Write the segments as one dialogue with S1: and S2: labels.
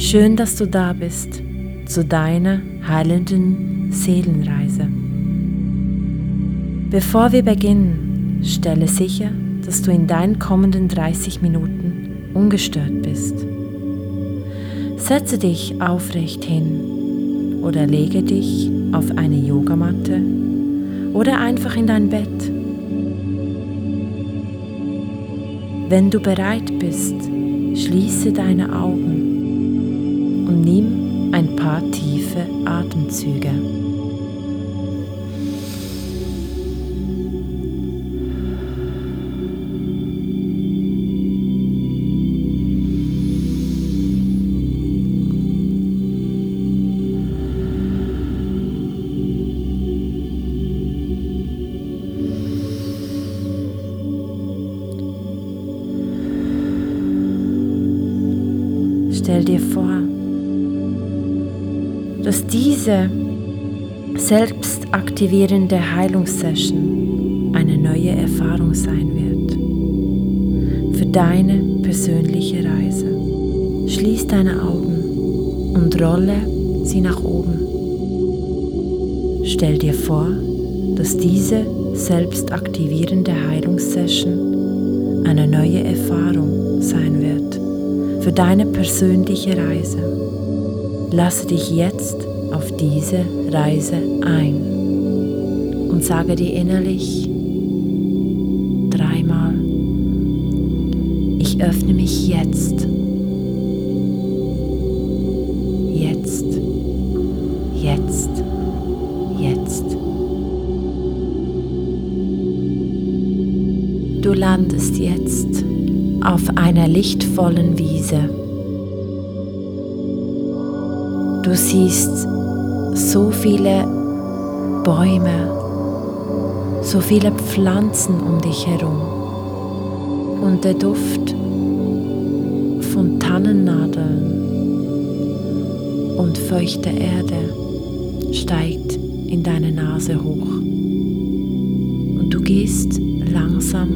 S1: Schön, dass du da bist zu deiner heilenden Seelenreise. Bevor wir beginnen, stelle sicher, dass du in deinen kommenden 30 Minuten ungestört bist. Setze dich aufrecht hin oder lege dich auf eine Yogamatte oder einfach in dein Bett. Wenn du bereit bist, schließe deine Augen nimm ein paar tiefe Atemzüge. Stell dir vor, dass diese selbstaktivierende Heilungssession eine neue Erfahrung sein wird für deine persönliche Reise. Schließ deine Augen und rolle sie nach oben. Stell dir vor, dass diese selbstaktivierende Heilungssession eine neue Erfahrung sein wird für deine persönliche Reise. Lasse dich jetzt diese Reise ein und sage dir innerlich dreimal, ich öffne mich jetzt. Jetzt. Jetzt. Jetzt. Du landest jetzt auf einer lichtvollen Wiese. Du siehst so viele Bäume, so viele Pflanzen um dich herum und der Duft von Tannennadeln und feuchter Erde steigt in deine Nase hoch und du gehst langsam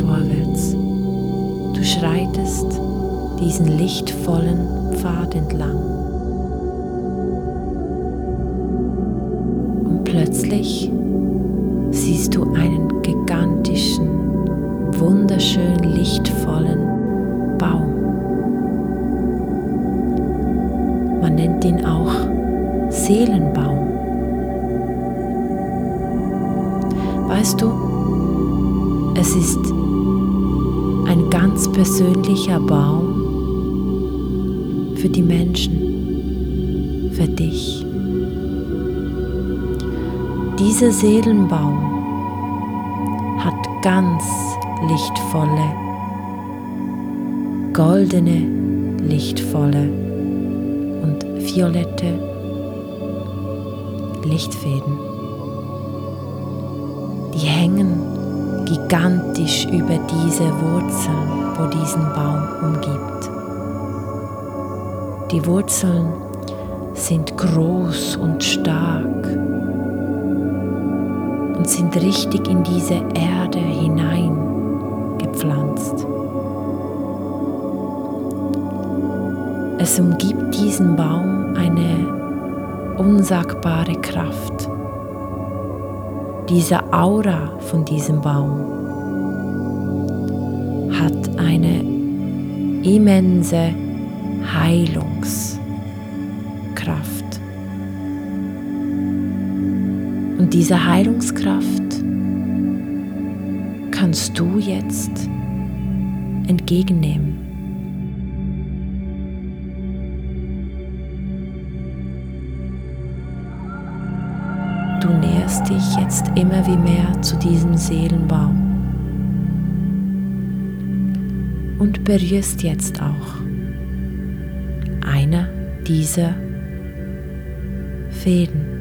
S1: vorwärts. Du schreitest diesen lichtvollen Pfad entlang. Plötzlich siehst du einen gigantischen, wunderschön lichtvollen Baum. Man nennt ihn auch Seelenbaum. Weißt du, es ist ein ganz persönlicher Baum für die Menschen, für dich. Dieser Seelenbaum hat ganz lichtvolle, goldene, lichtvolle und violette Lichtfäden. Die hängen gigantisch über diese Wurzeln, wo diesen Baum umgibt. Die Wurzeln sind groß und stark und sind richtig in diese Erde hineingepflanzt. Es umgibt diesen Baum eine unsagbare Kraft diese Aura von diesem Baum hat eine immense Heilungskraft. Diese Heilungskraft kannst du jetzt entgegennehmen. Du näherst dich jetzt immer wie mehr zu diesem Seelenbaum und berührst jetzt auch einer dieser Fäden.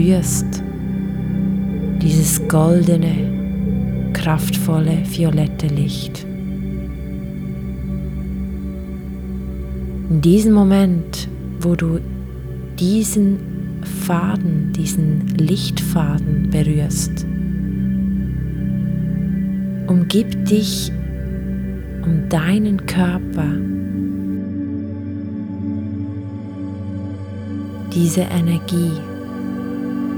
S1: Spürst dieses goldene, kraftvolle, violette Licht. In diesem Moment, wo du diesen Faden, diesen Lichtfaden berührst. Umgib dich um deinen Körper. Diese Energie,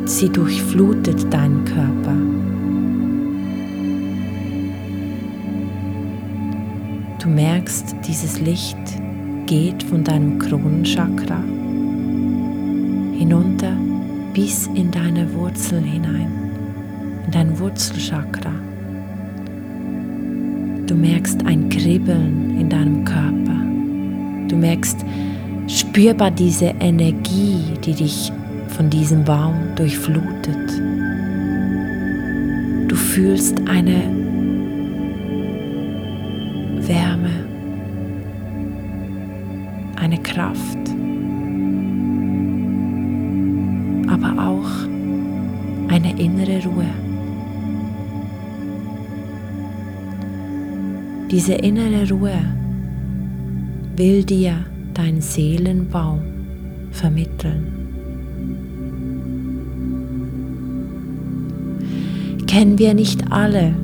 S1: sie durchflutet deinen Körper. Du merkst, dieses Licht geht von deinem Kronenchakra hinunter bis in deine Wurzeln hinein, in dein Wurzelchakra. Du merkst ein Kribbeln in deinem Körper. Du merkst spürbar diese Energie, die dich von diesem Baum durchflutet. Du fühlst eine Wärme, eine Kraft. aber auch eine innere Ruhe. Diese innere Ruhe will dir dein Seelenbaum vermitteln. Kennen wir nicht alle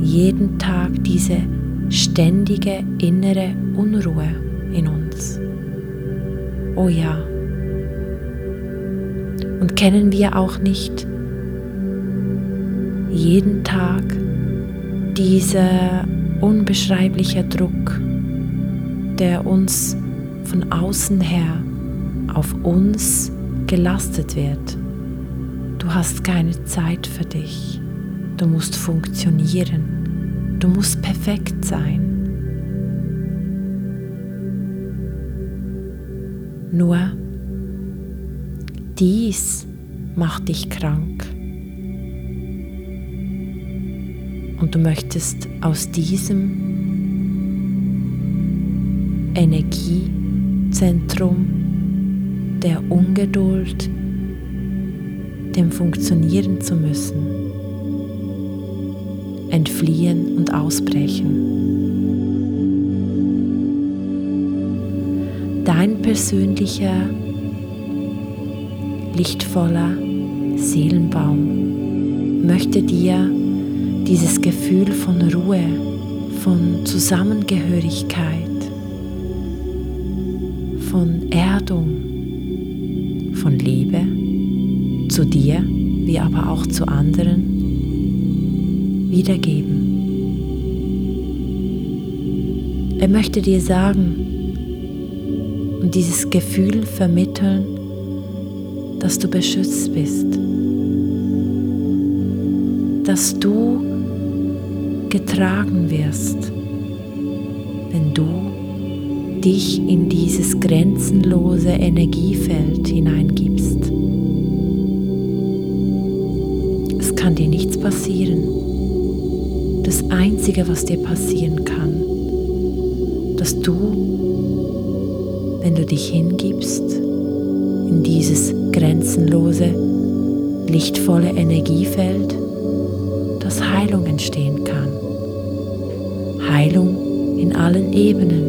S1: jeden Tag diese ständige innere Unruhe in uns? Oh ja. Und kennen wir auch nicht jeden Tag dieser unbeschreibliche Druck, der uns von außen her auf uns gelastet wird. Du hast keine Zeit für dich. Du musst funktionieren. Du musst perfekt sein. Nur dies macht dich krank. Und du möchtest aus diesem Energiezentrum der Ungeduld, dem Funktionieren zu müssen, entfliehen und ausbrechen. Dein persönlicher lichtvoller Seelenbaum möchte dir dieses Gefühl von Ruhe, von Zusammengehörigkeit, von Erdung, von Liebe zu dir, wie aber auch zu anderen wiedergeben. Er möchte dir sagen und dieses Gefühl vermitteln, dass du beschützt bist, dass du getragen wirst, wenn du dich in dieses grenzenlose Energiefeld hineingibst. Es kann dir nichts passieren. Das Einzige, was dir passieren kann, dass du, wenn du dich hingibst, in dieses grenzenlose, lichtvolle Energiefeld, dass Heilung entstehen kann. Heilung in allen Ebenen.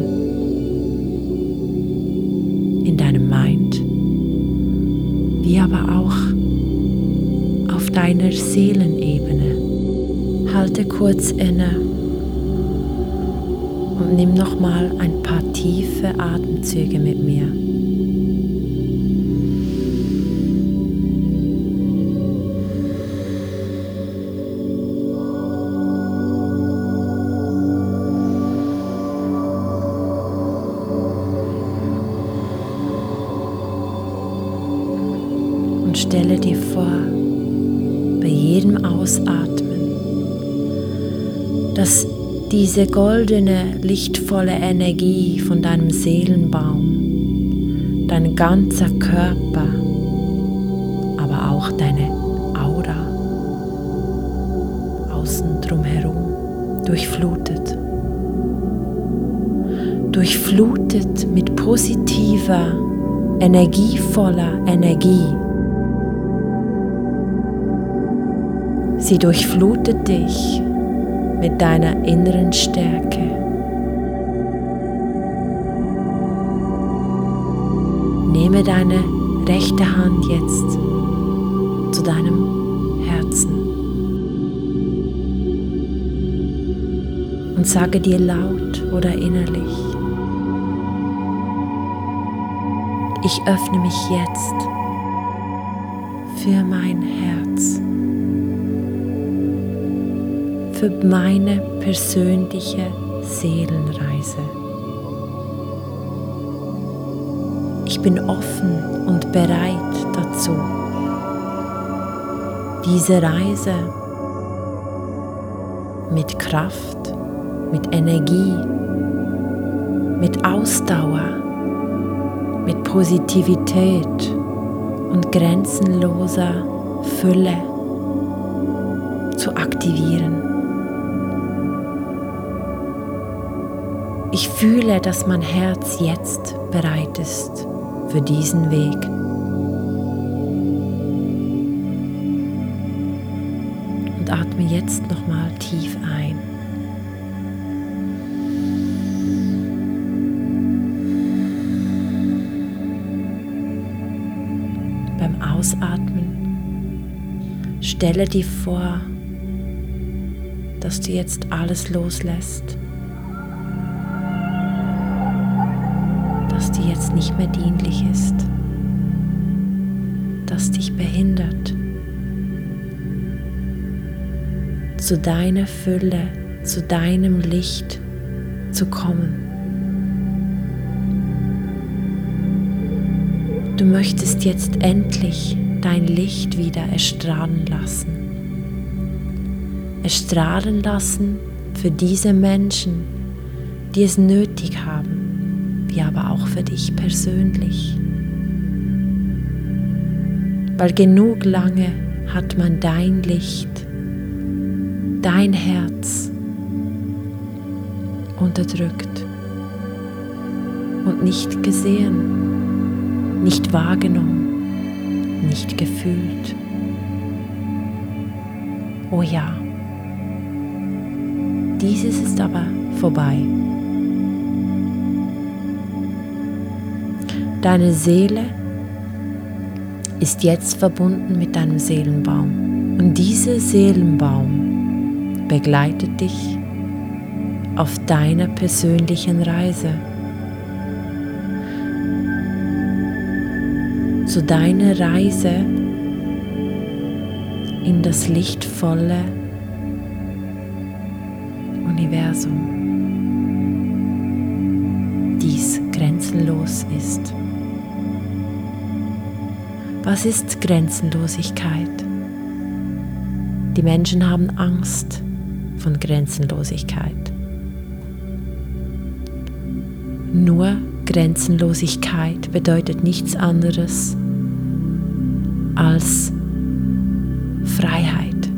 S1: In deinem Mind, wie aber auch auf deiner Seelenebene. Halte kurz inne und nimm nochmal ein paar tiefe Atemzüge mit mir. Diese goldene, lichtvolle Energie von deinem Seelenbaum, dein ganzer Körper, aber auch deine Aura außen drumherum durchflutet. Durchflutet mit positiver, energievoller Energie Sie durchflutet dich mit deiner inneren Stärke. Nehme deine rechte Hand jetzt zu deinem Herzen und sage dir laut, oder innerlich. Ich öffne mich jetzt für mein Herz, für meine persönliche Seelenreise. Ich bin offen und bereit dazu, diese Reise mit Kraft, mit Energie, mit Ausdauer, mit Positivität und grenzenloser Fülle zu aktivieren. Ich fühle, dass mein Herz jetzt bereit ist für diesen Weg. Und atme jetzt nochmal tief ein. Beim Ausatmen stelle dir vor, dass du jetzt alles loslässt dir jetzt nicht mehr dienlich ist, das dich behindert, zu deiner Fülle, zu deinem Licht zu kommen. Du möchtest jetzt endlich dein Licht wieder erstrahlen lassen. Erstrahlen lassen für diese Menschen, die es nötig haben wie aber auch für dich persönlich. Weil genug lange hat man dein Licht, dein Herz unterdrückt und nicht gesehen, nicht wahrgenommen, nicht gefühlt. Oh ja, dieses ist aber vorbei. Deine Seele ist jetzt verbunden mit deinem Seelenbaum. Und dieser Seelenbaum begleitet dich auf deiner persönlichen Reise. Zu deiner Reise in das lichtvolle Universum, dies grenzenlos ist. Was ist Grenzenlosigkeit? Die Menschen haben Angst von Grenzenlosigkeit. Nur Grenzenlosigkeit bedeutet nichts anderes als Freiheit.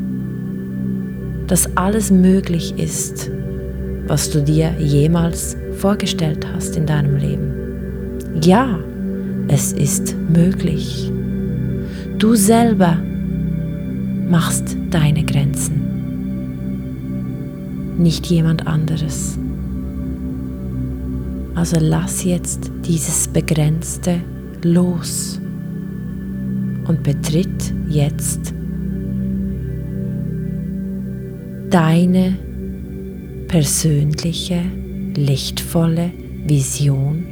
S1: Dass alles möglich ist, was du dir jemals vorgestellt hast in deinem Leben. Ja, es ist möglich. Du selber machst deine Grenzen, nicht jemand anderes. Also lass jetzt dieses Begrenzte los und betritt jetzt deine persönliche, lichtvolle Vision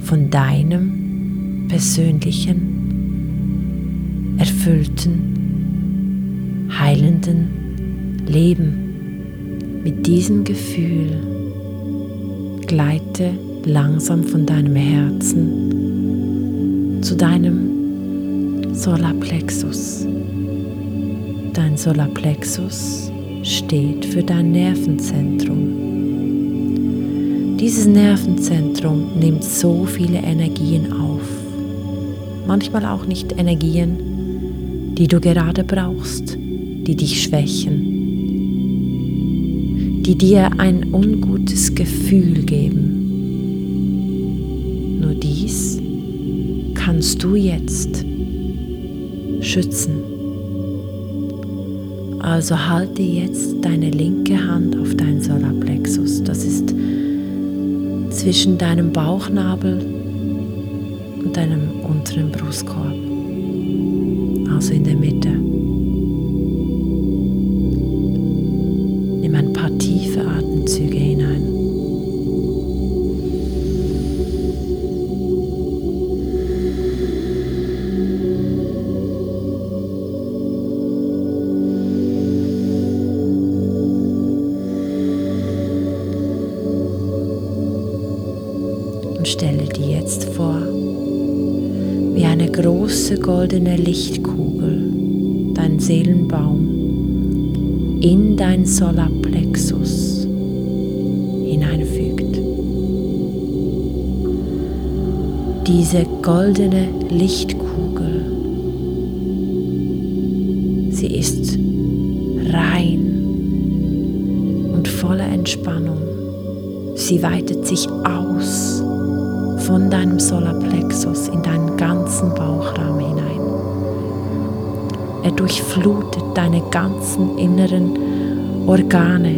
S1: von deinem persönlichen erfüllten, heilenden Leben. Mit diesem Gefühl gleite langsam von deinem Herzen zu deinem Solarplexus. Dein Solarplexus steht für dein Nervenzentrum. Dieses Nervenzentrum nimmt so viele Energien auf. Manchmal auch nicht Energien, die du gerade brauchst, die dich schwächen, die dir ein ungutes Gefühl geben. Nur dies kannst du jetzt schützen. Also halte jetzt deine linke Hand auf deinen Solarplexus. Das ist zwischen deinem Bauchnabel und deinem unteren Brustkorb also in der Mitte. Wie eine große goldene Lichtkugel dein Seelenbaum in dein Solarplexus hineinfügt. Diese goldene Lichtkugel, sie ist rein und voller Entspannung. Sie weitet sich aus von deinem Solarplexus in deinen ganzen Bauchraum hinein. Er durchflutet deine ganzen inneren Organe,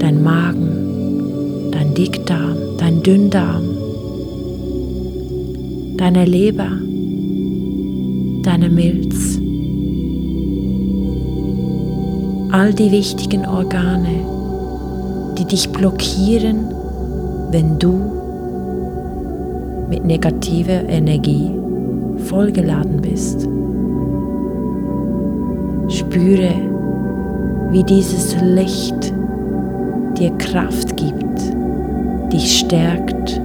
S1: dein Magen, dein Dickdarm, dein Dünndarm, deine Leber, deine Milz, all die wichtigen Organe, die dich blockieren, wenn du mit negativer Energie vollgeladen bist. Spüre, wie dieses Licht dir Kraft gibt, dich stärkt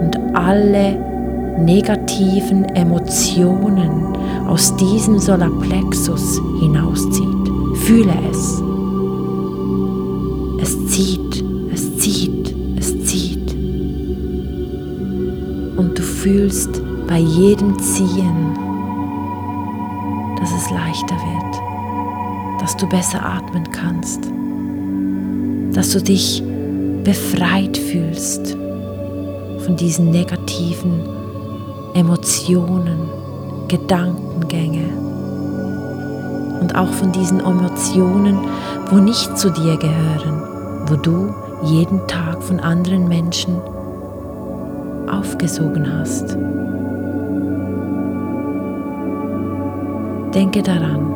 S1: und alle negativen Emotionen aus diesem Solarplexus hinauszieht. Fühle es. Es zieht, fühlst bei jedem Ziehen, dass es leichter wird, dass du besser atmen kannst, dass du dich befreit fühlst von diesen negativen Emotionen, Gedankengänge und auch von diesen Emotionen, wo nicht zu dir gehören, wo du jeden Tag von anderen Menschen aufgesogen hast. Denke daran,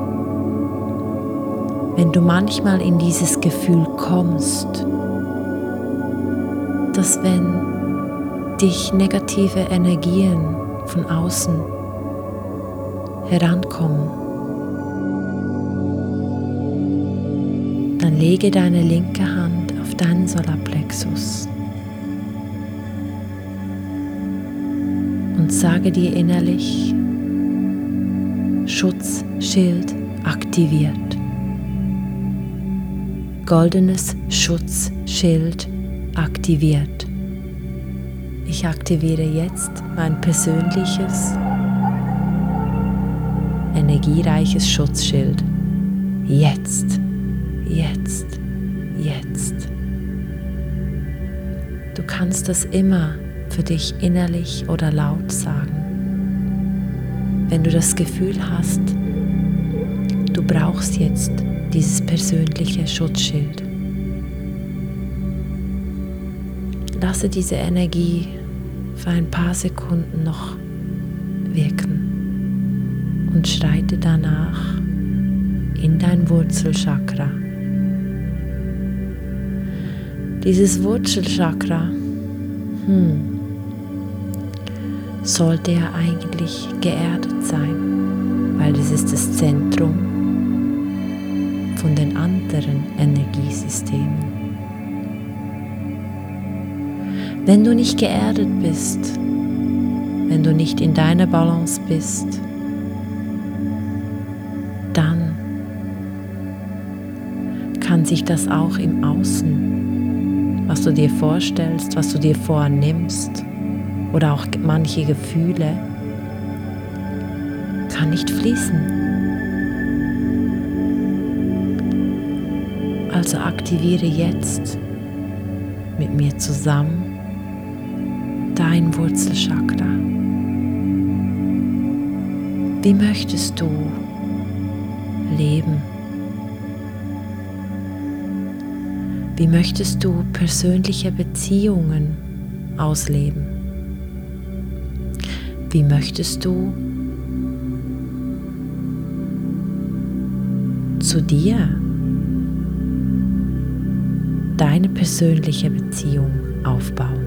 S1: wenn du manchmal in dieses Gefühl kommst, dass wenn dich negative Energien von außen herankommen, dann lege deine linke Hand auf deinen Solarplexus und sage dir innerlich, Schutzschild aktiviert. Goldenes Schutzschild aktiviert. Ich aktiviere jetzt mein persönliches, energiereiches Schutzschild. Jetzt jetzt, jetzt. Du kannst das immer für dich innerlich oder laut sagen. Wenn du das Gefühl hast, du brauchst jetzt dieses persönliche Schutzschild. Lasse diese Energie für ein paar Sekunden noch wirken und schreite danach in dein Wurzelchakra. Dieses Wurzelchakra, hm, sollte ja eigentlich geerdet sein, weil das ist das Zentrum von den anderen Energiesystemen. Wenn du nicht geerdet bist, wenn du nicht in deiner Balance bist, dann kann sich das auch im Außen was du dir vorstellst, was du dir vornimmst oder auch manche Gefühle, kann nicht fließen. Also aktiviere jetzt mit mir zusammen dein Wurzelchakra. Wie möchtest du leben? Wie möchtest du persönliche Beziehungen ausleben? Wie möchtest du zu dir deine persönliche Beziehung aufbauen?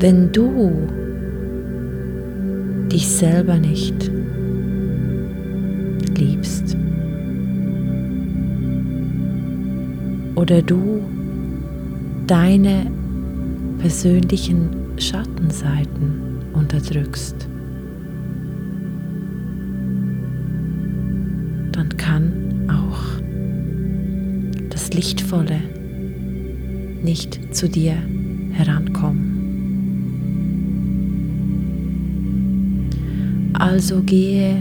S1: Wenn du dich selber nicht liebst, oder du deine persönlichen Schattenseiten unterdrückst, dann kann auch das Lichtvolle nicht zu dir herankommen. Also gehe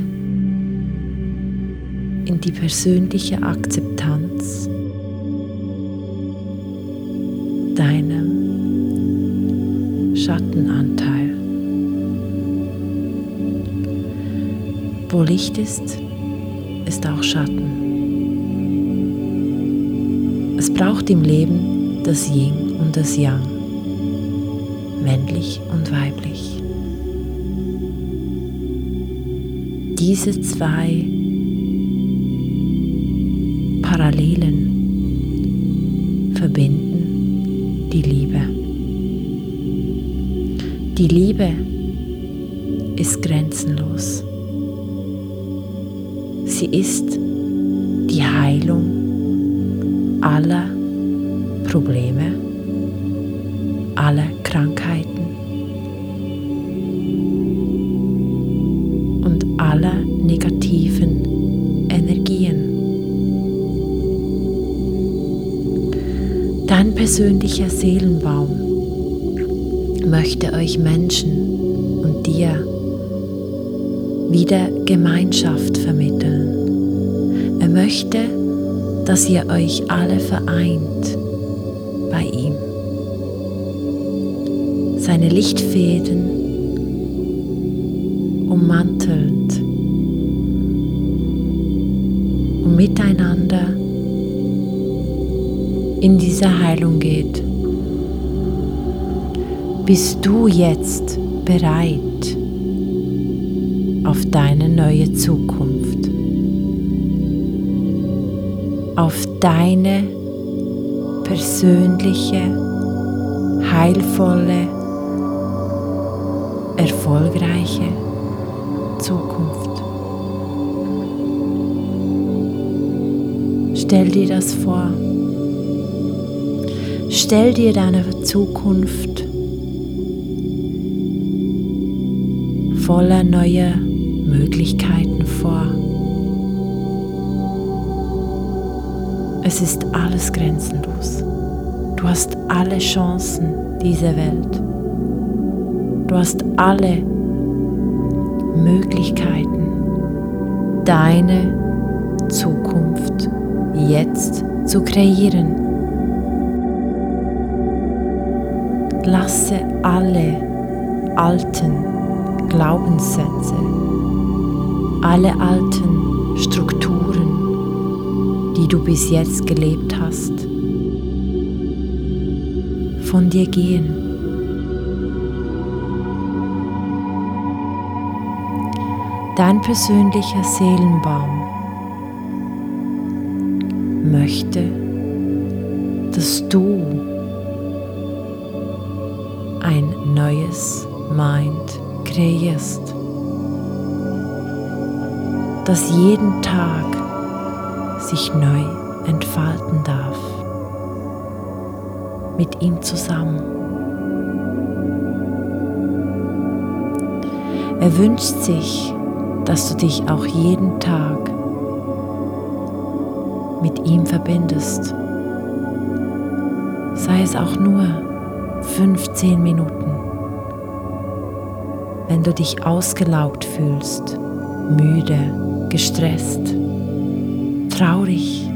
S1: in die persönliche Akzeptanz Licht ist, ist auch Schatten. Es braucht im Leben das Yin und das Yang, männlich und weiblich. Diese zwei Parallelen verbinden die Liebe. Die Liebe ist grenzenlos. Sie ist die Heilung aller Probleme, aller Krankheiten und aller negativen Energien. Dein persönlicher Seelenbaum möchte euch Menschen und dir wieder Gemeinschaft vermitteln. Möchte, dass ihr euch alle vereint bei ihm. Seine Lichtfäden ummantelnd und miteinander in diese Heilung geht. Bist du jetzt bereit auf deine neue Zukunft? Auf deine persönliche, heilvolle, erfolgreiche Zukunft. Stell dir das vor. Stell dir deine Zukunft voller neuer Möglichkeiten vor. Es ist alles grenzenlos. Du hast alle Chancen dieser Welt. Du hast alle Möglichkeiten, deine Zukunft jetzt zu kreieren. Lasse alle alten Glaubenssätze, alle alten Strukturen, die du bis jetzt gelebt hast, von dir gehen. Dein persönlicher Seelenbaum möchte, dass du ein neues Mind kreierst, das jeden Tag sich neu entfalten darf, mit ihm zusammen. Er wünscht sich, dass du dich auch jeden Tag mit ihm verbindest, sei es auch nur 15 Minuten. Wenn du dich ausgelaugt fühlst, müde, gestresst, traurig,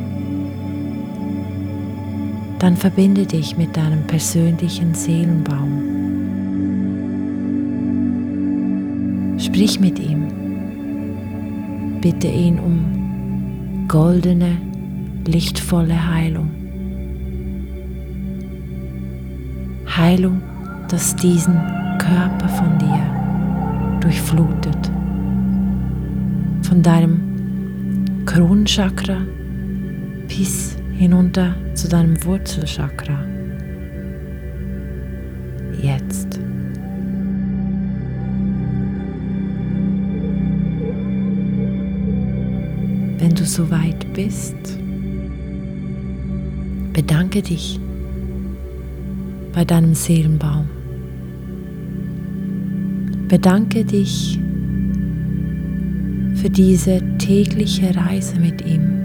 S1: dann verbinde dich mit deinem persönlichen Seelenbaum. Sprich mit ihm. Bitte ihn um goldene, lichtvolle Heilung. Heilung, dass diesen Körper von dir durchflutet. Von deinem Kronenchakra bis hinunter zu deinem Wurzelchakra. Jetzt. Wenn du soweit bist, bedanke dich bei deinem Seelenbaum. Bedanke dich für diese tägliche Reise mit ihm.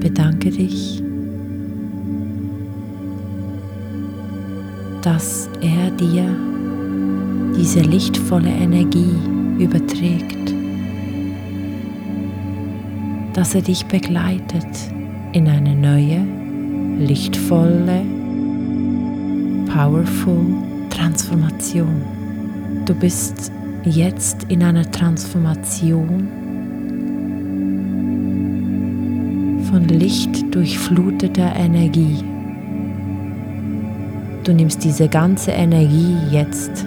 S1: Bedanke dich, dass er dir diese lichtvolle Energie überträgt, dass er dich begleitet in eine neue, lichtvolle, powerful Transformation. Du bist jetzt in einer Transformation von Licht durchfluteter Energie. Du nimmst diese ganze Energie jetzt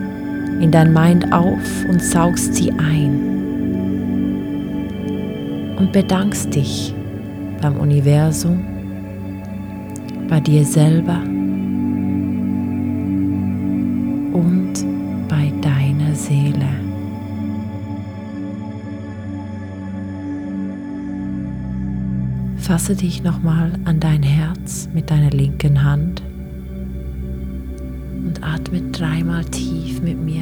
S1: in dein Mind auf und saugst sie ein und bedankst dich beim Universum, bei dir selber Fasse dich nochmal an dein Herz mit deiner linken Hand und atme dreimal tief mit mir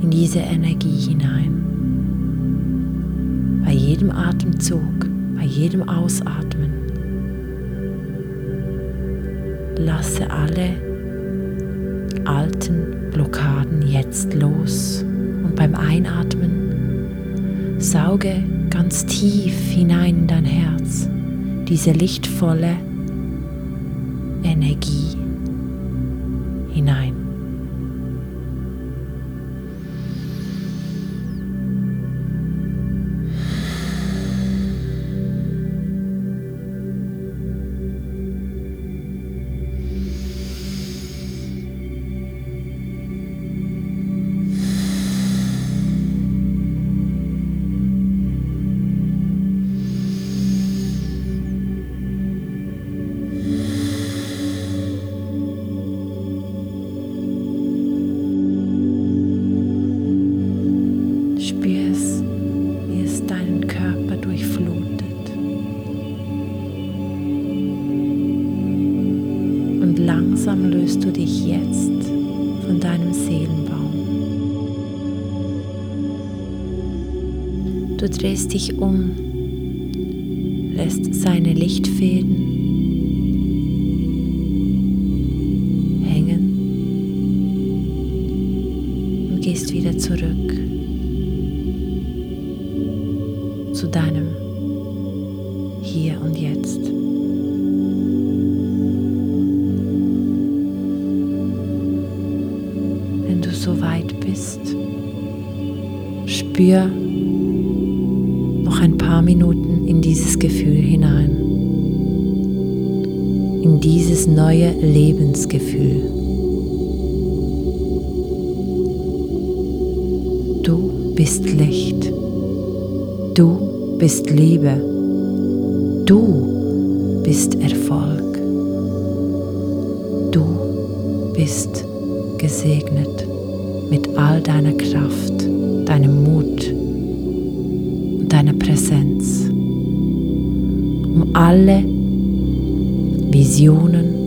S1: in diese Energie hinein. Bei jedem Atemzug, bei jedem Ausatmen lasse alle alten Blockaden jetzt los und beim Einatmen sauge ganz tief hinein in dein Herz diese lichtvolle Energie hinein. Löst du dich jetzt von deinem Seelenbaum. Du drehst dich um, lässt seine Lichtfäden spür noch ein paar Minuten in dieses Gefühl hinein, in dieses neue Lebensgefühl. Du bist Licht, du bist Liebe, du bist Erfolg, du bist gesegnet mit all deiner Kraft deinem Mut und deiner Präsenz, um alle Visionen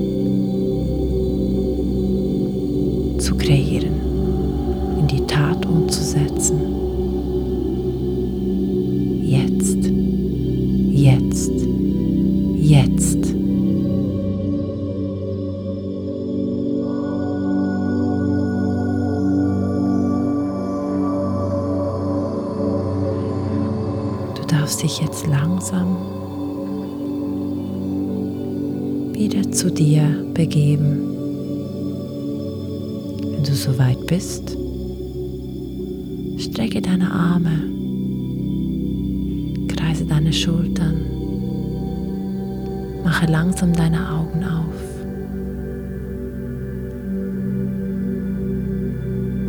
S1: mache langsam deine Augen auf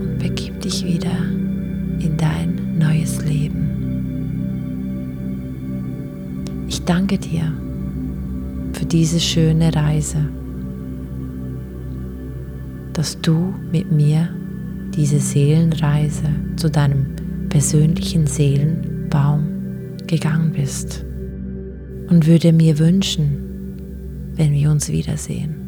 S1: und begib dich wieder in dein neues Leben. Ich danke dir für diese schöne Reise, dass du mit mir diese Seelenreise zu deinem persönlichen Seelenbaum gegangen bist und würde mir wünschen, wenn wir uns wiedersehen.